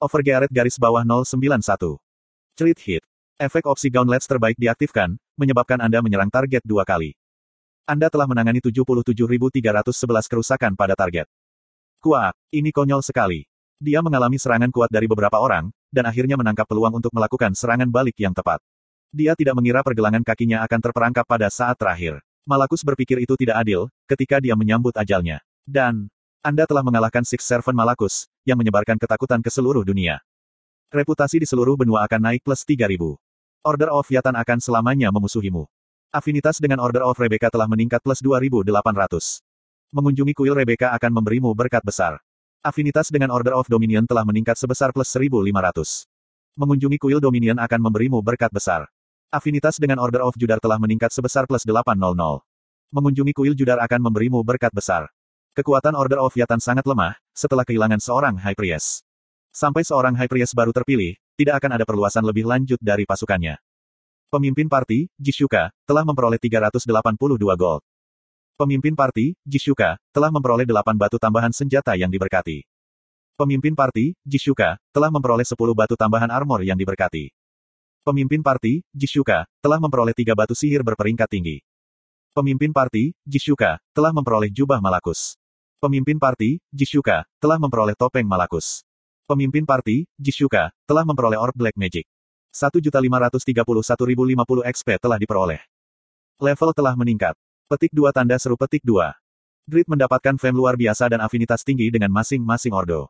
Overgearet garis bawah 091. Cerit hit. Efek opsi Gauntlet terbaik diaktifkan, menyebabkan Anda menyerang target dua kali. Anda telah menangani 77.311 kerusakan pada target. Kuat, ini konyol sekali. Dia mengalami serangan kuat dari beberapa orang, dan akhirnya menangkap peluang untuk melakukan serangan balik yang tepat. Dia tidak mengira pergelangan kakinya akan terperangkap pada saat terakhir. Malakus berpikir itu tidak adil, ketika dia menyambut ajalnya. Dan, Anda telah mengalahkan Six Servant Malakus, yang menyebarkan ketakutan ke seluruh dunia. Reputasi di seluruh benua akan naik plus 3000. Order of Yatan akan selamanya memusuhimu. Afinitas dengan Order of Rebecca telah meningkat plus 2800. Mengunjungi kuil Rebecca akan memberimu berkat besar. Afinitas dengan Order of Dominion telah meningkat sebesar plus 1500. Mengunjungi kuil Dominion akan memberimu berkat besar. Afinitas dengan Order of Judar telah meningkat sebesar plus 800. Mengunjungi kuil Judar akan memberimu berkat besar. Kekuatan Order of Yatan sangat lemah, setelah kehilangan seorang High Priest. Sampai seorang High Priest baru terpilih, tidak akan ada perluasan lebih lanjut dari pasukannya. Pemimpin parti, Jishuka, telah memperoleh 382 gold. Pemimpin parti, Jishuka, telah memperoleh 8 batu tambahan senjata yang diberkati. Pemimpin parti, Jishuka, telah memperoleh 10 batu tambahan armor yang diberkati. Pemimpin parti, Jishuka, telah memperoleh 3 batu sihir berperingkat tinggi. Pemimpin parti, Jishuka, telah memperoleh jubah Malakus. Pemimpin parti, Jishuka, telah memperoleh topeng Malakus. Pemimpin parti, Jishuka, telah memperoleh Orb Black Magic. 1.531.050 XP telah diperoleh. Level telah meningkat. Petik dua tanda seru petik dua. Grid mendapatkan fame luar biasa dan afinitas tinggi dengan masing-masing ordo.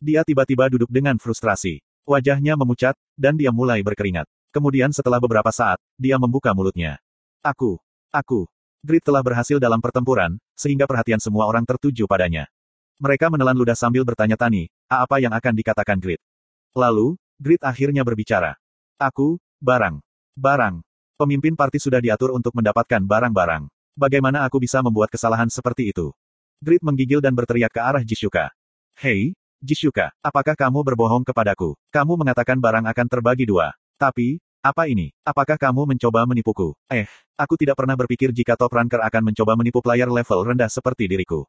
Dia tiba-tiba duduk dengan frustrasi. Wajahnya memucat, dan dia mulai berkeringat. Kemudian setelah beberapa saat, dia membuka mulutnya. Aku, aku. Grid telah berhasil dalam pertempuran, sehingga perhatian semua orang tertuju padanya. Mereka menelan ludah sambil bertanya-tani, apa yang akan dikatakan Grid. Lalu, Grid akhirnya berbicara. Aku, barang. Barang. Pemimpin parti sudah diatur untuk mendapatkan barang-barang. Bagaimana aku bisa membuat kesalahan seperti itu? Grid menggigil dan berteriak ke arah Jishuka. Hei, Jishuka, apakah kamu berbohong kepadaku? Kamu mengatakan barang akan terbagi dua. Tapi, apa ini? Apakah kamu mencoba menipuku? Eh, aku tidak pernah berpikir jika top ranker akan mencoba menipu player level rendah seperti diriku.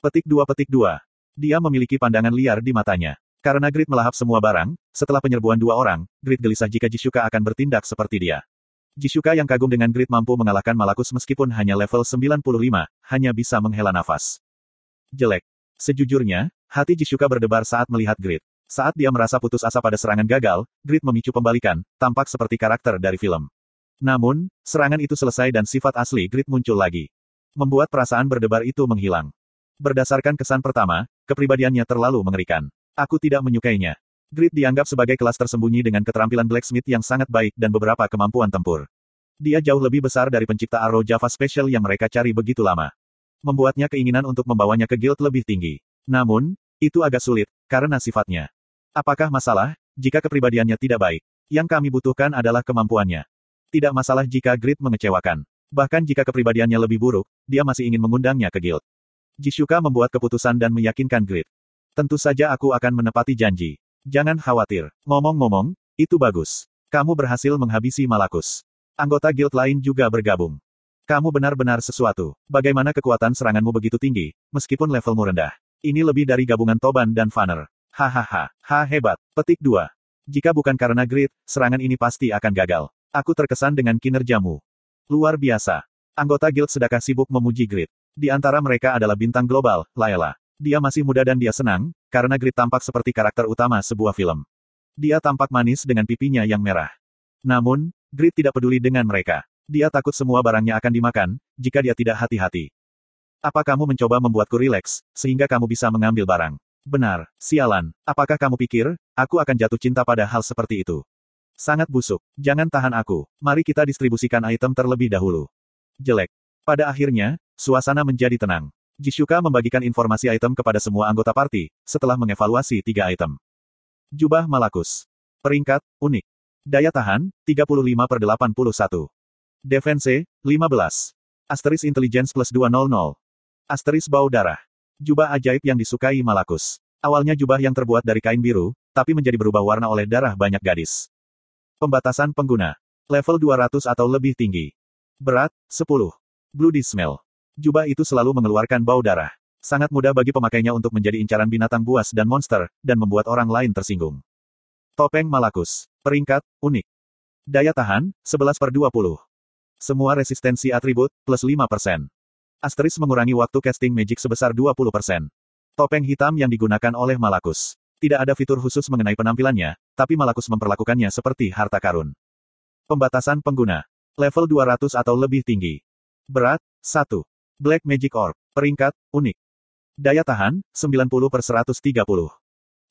Petik 2 Petik 2. Dia memiliki pandangan liar di matanya. Karena Grid melahap semua barang, setelah penyerbuan dua orang, Grid gelisah jika Jisuka akan bertindak seperti dia. Jisuka yang kagum dengan Grid mampu mengalahkan Malakus meskipun hanya level 95, hanya bisa menghela nafas. Jelek. Sejujurnya, hati Jisuka berdebar saat melihat Grid. Saat dia merasa putus asa pada serangan gagal, Grid memicu pembalikan, tampak seperti karakter dari film. Namun, serangan itu selesai dan sifat asli Grid muncul lagi. Membuat perasaan berdebar itu menghilang. Berdasarkan kesan pertama, kepribadiannya terlalu mengerikan. Aku tidak menyukainya. Grid dianggap sebagai kelas tersembunyi dengan keterampilan blacksmith yang sangat baik dan beberapa kemampuan tempur. Dia jauh lebih besar dari pencipta Arrow Java Special yang mereka cari begitu lama. Membuatnya keinginan untuk membawanya ke guild lebih tinggi. Namun, itu agak sulit, karena sifatnya. Apakah masalah, jika kepribadiannya tidak baik? Yang kami butuhkan adalah kemampuannya. Tidak masalah jika Grid mengecewakan. Bahkan jika kepribadiannya lebih buruk, dia masih ingin mengundangnya ke guild. Jisuka membuat keputusan dan meyakinkan Grid. Tentu saja aku akan menepati janji. Jangan khawatir. Ngomong-ngomong, itu bagus. Kamu berhasil menghabisi Malakus. Anggota guild lain juga bergabung. Kamu benar-benar sesuatu. Bagaimana kekuatan seranganmu begitu tinggi, meskipun levelmu rendah? Ini lebih dari gabungan Toban dan Fanner. Hahaha, ha hebat. Petik 2. Jika bukan karena Grid, serangan ini pasti akan gagal. Aku terkesan dengan kinerjamu. Luar biasa. Anggota guild sedekah sibuk memuji Grid. Di antara mereka adalah bintang global, Layla. Dia masih muda dan dia senang, karena Grid tampak seperti karakter utama sebuah film. Dia tampak manis dengan pipinya yang merah. Namun, Grid tidak peduli dengan mereka. Dia takut semua barangnya akan dimakan, jika dia tidak hati-hati. Apa kamu mencoba membuatku rileks, sehingga kamu bisa mengambil barang? Benar, sialan. Apakah kamu pikir, aku akan jatuh cinta pada hal seperti itu? Sangat busuk. Jangan tahan aku. Mari kita distribusikan item terlebih dahulu. Jelek. Pada akhirnya, Suasana menjadi tenang. Jishuka membagikan informasi item kepada semua anggota party, setelah mengevaluasi tiga item. Jubah Malakus. Peringkat, unik. Daya tahan, 35 per 81. Defense, 15. Asteris Intelligence plus 200. Asteris Bau Darah. Jubah ajaib yang disukai Malakus. Awalnya jubah yang terbuat dari kain biru, tapi menjadi berubah warna oleh darah banyak gadis. Pembatasan pengguna. Level 200 atau lebih tinggi. Berat, 10. Bloody Smell. Jubah itu selalu mengeluarkan bau darah. Sangat mudah bagi pemakainya untuk menjadi incaran binatang buas dan monster, dan membuat orang lain tersinggung. Topeng Malakus. Peringkat, unik. Daya tahan, 11 per 20. Semua resistensi atribut, plus 5%. Asteris mengurangi waktu casting magic sebesar 20%. Topeng hitam yang digunakan oleh Malakus. Tidak ada fitur khusus mengenai penampilannya, tapi Malakus memperlakukannya seperti harta karun. Pembatasan pengguna. Level 200 atau lebih tinggi. Berat, 1. Black Magic Orb. Peringkat, unik. Daya tahan, 90 per 130.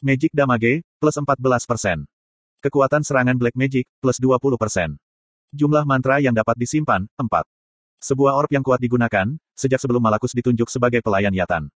Magic Damage, plus 14%. Kekuatan serangan Black Magic, plus 20%. Jumlah mantra yang dapat disimpan, 4. Sebuah orb yang kuat digunakan, sejak sebelum Malakus ditunjuk sebagai pelayan Yatan.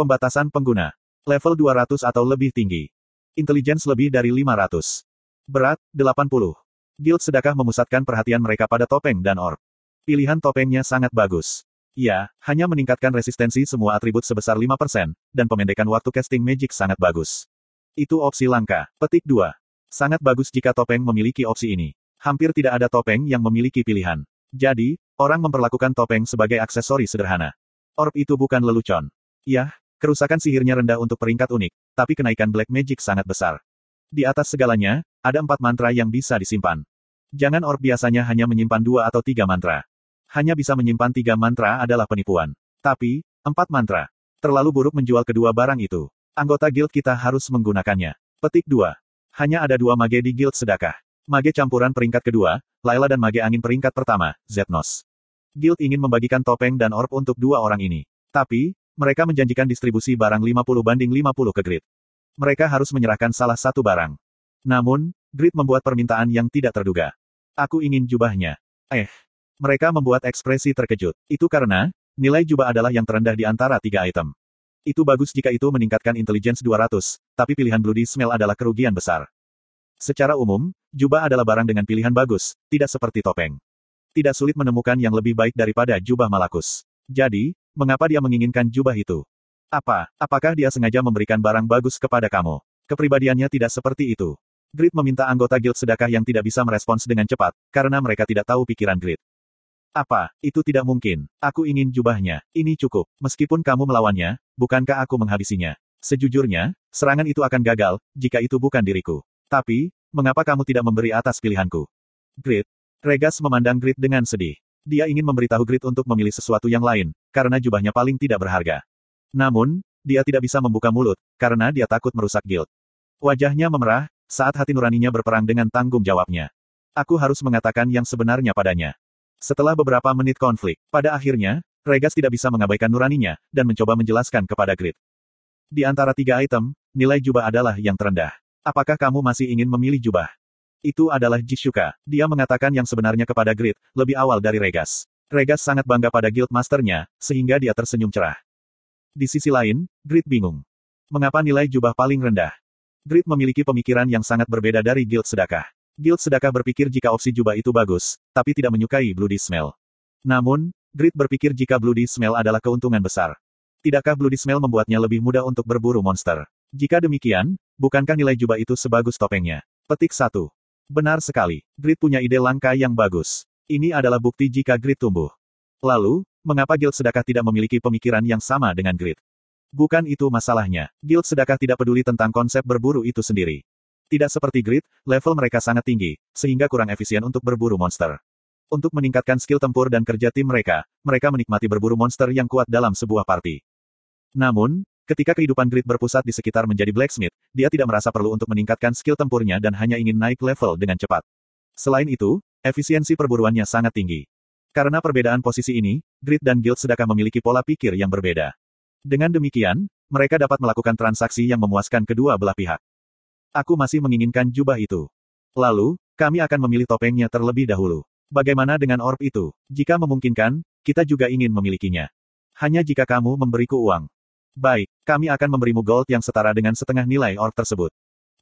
Pembatasan pengguna. Level 200 atau lebih tinggi. Intelligence lebih dari 500. Berat, 80. Guild sedekah memusatkan perhatian mereka pada topeng dan orb. Pilihan topengnya sangat bagus. Ya, hanya meningkatkan resistensi semua atribut sebesar 5%, dan pemendekan waktu casting magic sangat bagus. Itu opsi langka. Petik 2. Sangat bagus jika topeng memiliki opsi ini. Hampir tidak ada topeng yang memiliki pilihan. Jadi, orang memperlakukan topeng sebagai aksesori sederhana. Orb itu bukan lelucon. Ya, kerusakan sihirnya rendah untuk peringkat unik, tapi kenaikan black magic sangat besar. Di atas segalanya, ada empat mantra yang bisa disimpan. Jangan orb biasanya hanya menyimpan dua atau tiga mantra hanya bisa menyimpan tiga mantra adalah penipuan. Tapi, empat mantra. Terlalu buruk menjual kedua barang itu. Anggota guild kita harus menggunakannya. Petik 2. Hanya ada dua mage di guild sedekah. Mage campuran peringkat kedua, Laila dan mage angin peringkat pertama, Zetnos. Guild ingin membagikan topeng dan orb untuk dua orang ini. Tapi, mereka menjanjikan distribusi barang 50 banding 50 ke grid. Mereka harus menyerahkan salah satu barang. Namun, grid membuat permintaan yang tidak terduga. Aku ingin jubahnya. Eh, mereka membuat ekspresi terkejut. Itu karena, nilai jubah adalah yang terendah di antara tiga item. Itu bagus jika itu meningkatkan intelligence 200, tapi pilihan Bloody Smell adalah kerugian besar. Secara umum, jubah adalah barang dengan pilihan bagus, tidak seperti topeng. Tidak sulit menemukan yang lebih baik daripada jubah Malakus. Jadi, mengapa dia menginginkan jubah itu? Apa, apakah dia sengaja memberikan barang bagus kepada kamu? Kepribadiannya tidak seperti itu. Grid meminta anggota guild sedekah yang tidak bisa merespons dengan cepat, karena mereka tidak tahu pikiran Grid. Apa, itu tidak mungkin. Aku ingin jubahnya. Ini cukup. Meskipun kamu melawannya, bukankah aku menghabisinya? Sejujurnya, serangan itu akan gagal, jika itu bukan diriku. Tapi, mengapa kamu tidak memberi atas pilihanku? Grid. Regas memandang Grid dengan sedih. Dia ingin memberitahu Grid untuk memilih sesuatu yang lain, karena jubahnya paling tidak berharga. Namun, dia tidak bisa membuka mulut, karena dia takut merusak guild. Wajahnya memerah, saat hati nuraninya berperang dengan tanggung jawabnya. Aku harus mengatakan yang sebenarnya padanya. Setelah beberapa menit konflik, pada akhirnya, Regas tidak bisa mengabaikan nuraninya, dan mencoba menjelaskan kepada Grid. Di antara tiga item, nilai jubah adalah yang terendah. Apakah kamu masih ingin memilih jubah? Itu adalah Jishuka. Dia mengatakan yang sebenarnya kepada Grid, lebih awal dari Regas. Regas sangat bangga pada guild masternya, sehingga dia tersenyum cerah. Di sisi lain, Grid bingung. Mengapa nilai jubah paling rendah? Grid memiliki pemikiran yang sangat berbeda dari guild sedekah. Guild sedekah berpikir jika opsi jubah itu bagus, tapi tidak menyukai Bloody Smell. Namun, Grid berpikir jika Bloody Smell adalah keuntungan besar. Tidakkah Bloody Smell membuatnya lebih mudah untuk berburu monster? Jika demikian, bukankah nilai jubah itu sebagus topengnya? Petik 1. Benar sekali. Grid punya ide langka yang bagus. Ini adalah bukti jika Grid tumbuh. Lalu, mengapa Guild Sedekah tidak memiliki pemikiran yang sama dengan Grid? Bukan itu masalahnya. Guild Sedekah tidak peduli tentang konsep berburu itu sendiri. Tidak seperti grid, level mereka sangat tinggi, sehingga kurang efisien untuk berburu monster. Untuk meningkatkan skill tempur dan kerja tim mereka, mereka menikmati berburu monster yang kuat dalam sebuah party. Namun, ketika kehidupan grid berpusat di sekitar menjadi blacksmith, dia tidak merasa perlu untuk meningkatkan skill tempurnya dan hanya ingin naik level dengan cepat. Selain itu, efisiensi perburuannya sangat tinggi. Karena perbedaan posisi ini, grid dan guild sedekah memiliki pola pikir yang berbeda. Dengan demikian, mereka dapat melakukan transaksi yang memuaskan kedua belah pihak. Aku masih menginginkan jubah itu. Lalu, kami akan memilih topengnya terlebih dahulu. Bagaimana dengan orb itu? Jika memungkinkan, kita juga ingin memilikinya. Hanya jika kamu memberiku uang. Baik, kami akan memberimu gold yang setara dengan setengah nilai orb tersebut.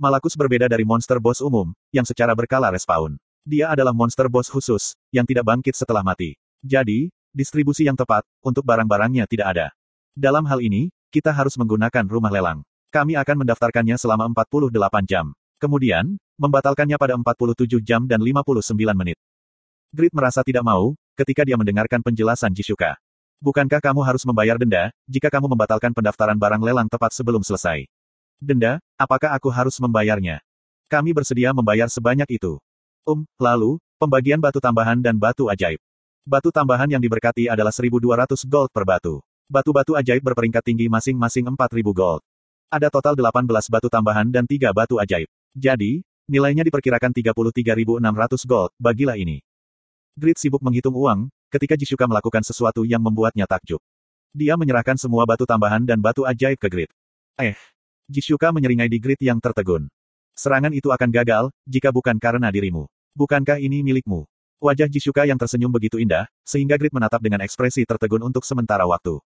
Malakus berbeda dari monster boss umum, yang secara berkala respawn. Dia adalah monster boss khusus, yang tidak bangkit setelah mati. Jadi, distribusi yang tepat, untuk barang-barangnya tidak ada. Dalam hal ini, kita harus menggunakan rumah lelang. Kami akan mendaftarkannya selama 48 jam. Kemudian, membatalkannya pada 47 jam dan 59 menit. Grid merasa tidak mau, ketika dia mendengarkan penjelasan Jisuka. Bukankah kamu harus membayar denda, jika kamu membatalkan pendaftaran barang lelang tepat sebelum selesai? Denda, apakah aku harus membayarnya? Kami bersedia membayar sebanyak itu. Um, lalu, pembagian batu tambahan dan batu ajaib. Batu tambahan yang diberkati adalah 1200 gold per batu. Batu-batu ajaib berperingkat tinggi masing-masing 4000 gold. Ada total 18 batu tambahan dan 3 batu ajaib. Jadi, nilainya diperkirakan 33.600 gold, bagilah ini. Grid sibuk menghitung uang, ketika Jisuka melakukan sesuatu yang membuatnya takjub. Dia menyerahkan semua batu tambahan dan batu ajaib ke Grid. Eh, Jisuka menyeringai di Grid yang tertegun. Serangan itu akan gagal, jika bukan karena dirimu. Bukankah ini milikmu? Wajah Jisuka yang tersenyum begitu indah, sehingga Grid menatap dengan ekspresi tertegun untuk sementara waktu.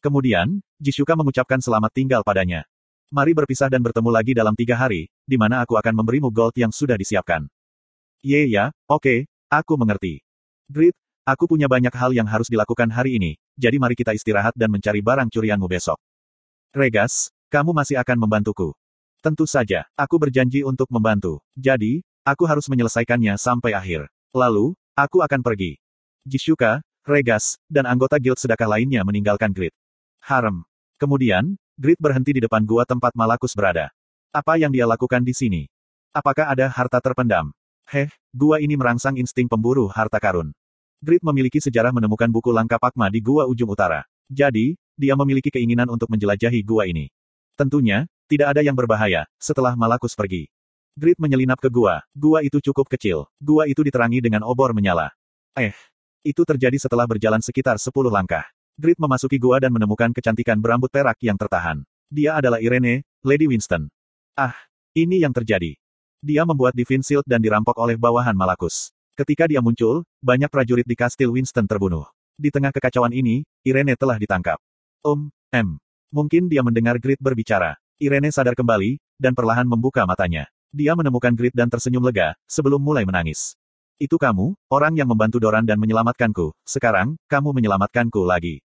Kemudian, Jisuka mengucapkan selamat tinggal padanya. Mari berpisah dan bertemu lagi dalam tiga hari, di mana aku akan memberimu gold yang sudah disiapkan. Ye ya, oke, okay, aku mengerti. Grit, aku punya banyak hal yang harus dilakukan hari ini, jadi mari kita istirahat dan mencari barang curianmu besok. Regas, kamu masih akan membantuku. Tentu saja, aku berjanji untuk membantu. Jadi, aku harus menyelesaikannya sampai akhir. Lalu, aku akan pergi. Jishuka, Regas, dan anggota guild sedekah lainnya meninggalkan Grit. Harem. Kemudian, Grid berhenti di depan gua tempat Malakus berada. Apa yang dia lakukan di sini? Apakah ada harta terpendam? Heh, gua ini merangsang insting pemburu harta karun. Grid memiliki sejarah menemukan buku langka Pakma di gua ujung utara. Jadi, dia memiliki keinginan untuk menjelajahi gua ini. Tentunya, tidak ada yang berbahaya, setelah Malakus pergi. Grid menyelinap ke gua. Gua itu cukup kecil. Gua itu diterangi dengan obor menyala. Eh, itu terjadi setelah berjalan sekitar 10 langkah. Grid memasuki gua dan menemukan kecantikan berambut perak yang tertahan. Dia adalah Irene, Lady Winston. Ah, ini yang terjadi. Dia membuat Divine Shield dan dirampok oleh bawahan Malakus. Ketika dia muncul, banyak prajurit di kastil Winston terbunuh. Di tengah kekacauan ini, Irene telah ditangkap. Om, M. Mungkin dia mendengar Grid berbicara. Irene sadar kembali, dan perlahan membuka matanya. Dia menemukan Grid dan tersenyum lega, sebelum mulai menangis. Itu kamu, orang yang membantu Doran dan menyelamatkanku. Sekarang, kamu menyelamatkanku lagi.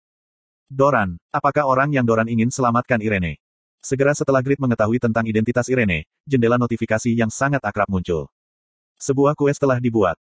Doran, apakah orang yang Doran ingin selamatkan Irene? Segera setelah Grid mengetahui tentang identitas Irene, jendela notifikasi yang sangat akrab muncul. Sebuah kue telah dibuat.